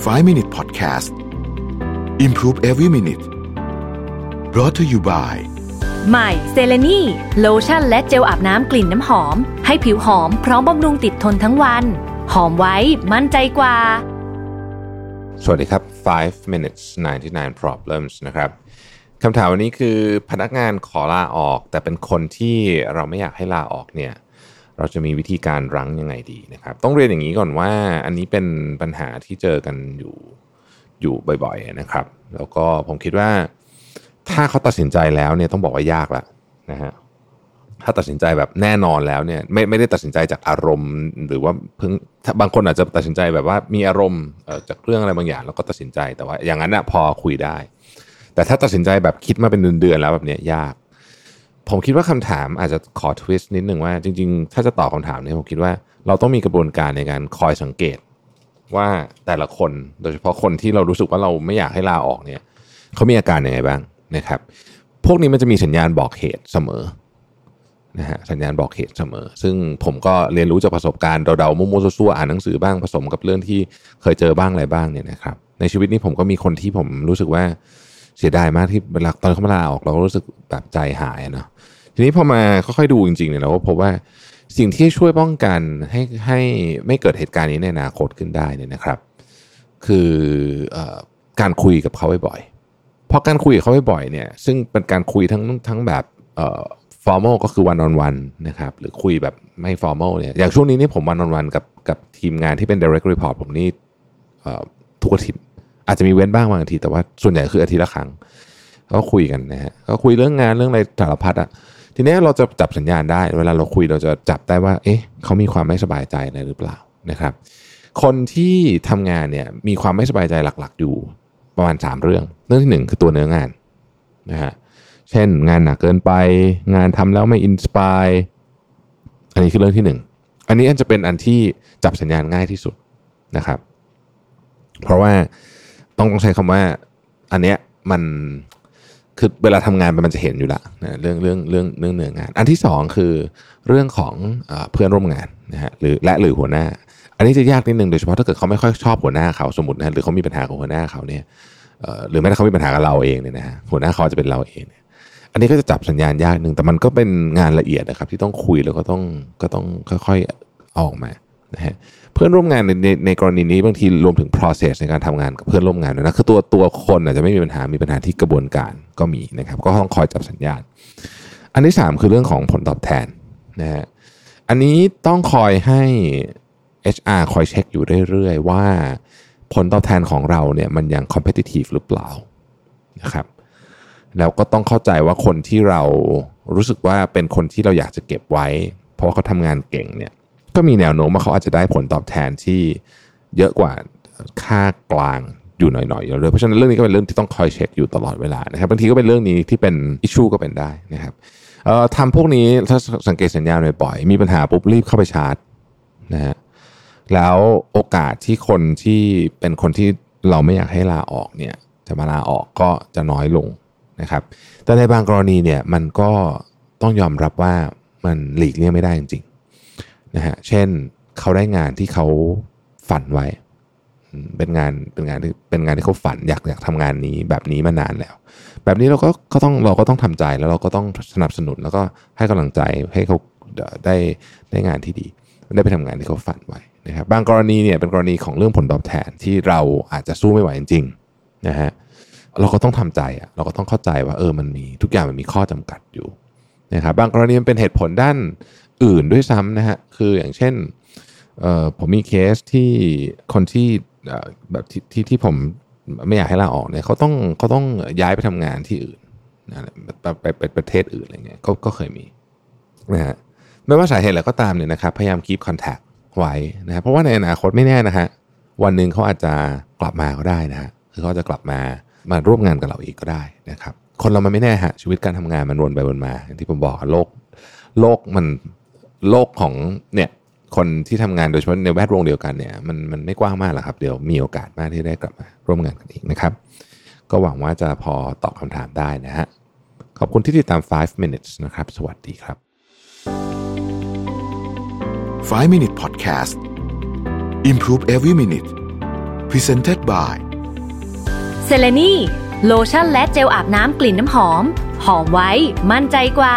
5 Minute Podcast Improve Every Minute brought to you by ใหม่เซเลนีโลชั่นและเจลอาบน้ำกลิ่นน้ำหอม ให้ผิวหอมพร้อมบำรุงติดทนทั้งวัน หอมไว้มั่นใจกว่า สวัสดีครับ 5 minutes 99 problems นะครับคำถามวันนี้คือพนักงานขอลาออก แต่เป็นคนที่เราไม่อยากให้ลาออกเนี่ย เราจะมีวิธีการรั้งยังไงดีนะครับ ต้องเรียนอย่างนี้ก่อนว่า อันนี้เป็นปัญหาที่เจอกันอยู่อยู่บ่อยๆนะครับ แล้วก็ผมคิดว่า ถ้าเขาตัดสินใจแล้วเนี่ยต้องบอกว่ายากละนะฮะถ้าตัดสินใจแบบแน่นอนแล้วเนี่ยไม่ไม่ได้ตัดสินใจจากอารมณ์ หรือว่าเพิ่งบางคนอาจจะตัดสินใจแบบว่ามีอารมณ์จากเรื่องอะไรบางอย่าง แล้วก็ตัดสินใจแต่ว่าอย่างนั้นอะพอคุยได้ แต่ถ้าตัดสินใจแบบคิดมาเป็นเดือนๆแล้วแบบเนี้ยยาก ผมคิดว่าคำถามอาจจะขอทวิสต์นิดหนึ่งว่าจริง ๆ ถ้าจะตอบคำถามนี้ผมคิดว่าเราต้องมีกระบวนการในการคอยสังเกตว่าแต่ละคนโดยเฉพาะคนที่เรารู้สึกว่าเราไม่อยากให้ลาออกเนี่ยเขามีอาการยังไงบ้างนะครับ พวกนี้มันจะมีสัญญาณบอกเหตุเสมอนะฮะสัญญาณบอกเหตุเสมอ ซึ่งผมก็เรียนรู้จากประสบการณ์เดาๆมั่วๆซั่วๆอ่านหนังสือบ้างผสมกับเรื่องที่เคยเจอบ้างอะไรบ้างเนี่ยนะครับ ในชีวิตนี้ผมก็มีคนที่ผมรู้สึกว่า เสียดายมากที่เวลาตอนเขามาลาออกเราก็รู้สึกแบบใจหายเนาะทีนี้พอมาค่อยๆดูจริงๆเนี่ยเราก็พบว่าสิ่งที่ช่วยป้องกันให้ให้ไม่เกิดเหตุการณ์นี้ในอนาคตขึ้นได้เนี่ยนะครับ คืออการคุยกับเขาบ่อยๆเพราะการคุยกับเขาบ่อยๆเนี่ย ซึ่งเป็นการคุยทั้งทั้งแบบ formal ก็คือ one-on-one นะครับหรือคุยแบบไม่ formal เนี่ยอย่างช่วงนี้นี่ผม one-on-one กับกับทีมงานที่เป็น direct report ผมนี่ทุกอาทิตย์ อาจจะมีเว้นบ้างบางทิตย์แต่ว่าส่วนใหญ่คืออาทิตย์ละครั้ง ก็คุยกันนะฮะก็คุยเรื่องงานเรื่องอะไรสารพัดอะทีนี้เราจะจับสัญญาณได้ เวลาเราคุยเราจะจับได้ว่า เอ๊ะเขามีความไม่สบายใจอะไรหรือเปล่านะครับ คนที่ทำงานเนี่ยมีความไม่สบายใจหลักๆ อยู่ประมาณ 3 เรื่อง เรื่องที่ 1 คือตัวเนื้องานนะฮะเช่นงานหนักเกินไป งานทำแล้วไม่อินสปายอันนี้คือเรื่องที่ 1 อันนี้อันจะเป็นอันที่จับสัญญาณง่ายที่สุดนะครับ เพราะว่า ต้องต้องใช้คำว่า อันเนี้ยมันคือเวลาทำงานมันจะเห็นอยู่ละนะเรื่องเรื่องเรื่องเรื่องเนื้องาน อันที่สองคือเรื่องของเพื่อนร่วมงานนะฮะหรือและหรือหัวหน้า อันนี้จะยากนิดนึงโดยเฉพาะถ้าเกิดเขาไม่ค่อยชอบหัวหน้าเขาสมมตินะหรือเขามีปัญหากับหัวหน้าเขาเนี่ยหรือแม้แต่เขามีปัญหากับเราเองเนี่ยนะฮะหัวหน้าเขาจะเป็นเราเองเนี่ยอันนี้ก็จะจับสัญญาณยากหนึ่งแต่มันก็เป็นงานละเอียดนะครับ ที่ต้องคุยแล้วก็ต้องก็ต้องค่อยๆออกมา นะฮะเพื่อนร่วมงานในในในกรณีนี้บางทีรวมถึง process ในการทำงานกับเพื่อนร่วมงานด้วยนะคือตัวตัวคนอาจจะไม่มีปัญหามีปัญหาที่กระบวนการก็มีนะครับ ก็ต้องคอยจับสัญญาณ อันที่ 3 คือเรื่องของผลตอบแทนนะฮะอันนี้ต้องคอยให้ HR คอยเช็คอยู่เรื่อยๆ ว่าผลตอบแทนของเราเนี่ยมันยัง competitive หรือเปล่านะครับแล้วก็ต้องเข้าใจว่าคนที่เรารู้สึกว่าเป็นคนที่เราอยากจะเก็บไว้ เพราะว่าเขาทำงานเก่งเนี่ย ก็มีแนวโน้มว่าเขาอาจจะได้ผลตอบแทนที่เยอะกว่าค่ากลางอยู่หน่อยๆเลยเพราะฉะนั้นเรื่องนี้ก็เป็นเรื่องที่ต้องคอยเช็คอยู่ตลอดเวลานะครับบางทีก็เป็นเรื่องนี้ที่เป็นอิชชูก็เป็นได้นะครับเอ่อทำพวกนี้ถ้าสังเกตสัญญาณบ่อยๆมีปัญหาปุ๊บรีบเข้าไปชาร์จนะฮะแล้วโอกาสที่คนที่เป็นคนที่เราไม่อยากให้ลาออกเนี่ยจะมาลาออกก็จะน้อยลงนะครับแต่ในบางกรณีเนี่ยมันก็ต้องยอมรับว่ามันหลีกเลี่ยงไม่ได้จริง นะฮะเช่นเขาได้งานที่เขาฝันไว้ เป็นงานเป็นงานที่เป็นงานที่เขาฝันอยากอยากทำงานนี้แบบนี้มานานแล้ว แบบนี้เราก็ก็ต้องเราก็ต้องทำใจแล้วเราก็ต้องสนับสนุนแล้วก็ให้กำลังใจให้เขาได้ได้งานที่ดี ได้ไปทำงานที่เขาฝันไว้นะครับบางกรณีเนี่ยเป็นกรณีของเรื่องผลตอบแทนที่เราอาจจะสู้ไม่ไหวจริงๆนะฮะเราก็ต้องทำใจอะเราก็ต้องเข้าใจว่าเออมันมีทุกอย่างมันมีข้อจำกัดอยู่นะครับบางกรณีมันเป็นเหตุผลด้าน อื่นด้วยซ้ำนะฮะคืออย่างเช่นผมมีเคสที่คนที่แบบที่ที่ผมไม่อยากให้ลาออกเนี่ยเขาต้องเขาต้องย้ายไปทำงานที่อื่นนะไปไปประเทศอื่นอะไรเงี้ยก็ก็เคยมีนะฮะไม่ว่าสาเหตุอะไรก็ตามเนี่ยนะครับพยายามคีบคอนแทคไว้นะเพราะว่าในอนาคตไม่แน่นะฮะวันหนึ่งเขาอาจจะกลับมาก็ได้นะฮะคือเขาจะกลับมามาร่วมงานกับเราอีกก็ได้นะครับ คนเรามันไม่แน่ฮะชีวิตการทำงานมันวนไปวนมา อย่างที่ผมบอกโลกโลกมัน โลกของเนี่ยคนที่ทำงานโดยเฉพาะในแวดวงเดียวกันเนี่ยมันมันไม่กว้างมากหรอกครับ เดี๋ยวมีโอกาสมากที่ได้กลับมาร่วมงานกันอีกนะครับ ก็หวังว่าจะพอตอบคำถามได้นะฮะขอบคุณที่ติดตาม 5 minutes นะครับ สวัสดีครับ 5 minute podcast improve every minute Presented by เซเลนีโลชั่นและเจลอาบน้ำกลิ่นน้ำหอม หอมไว้ มั่นใจกว่า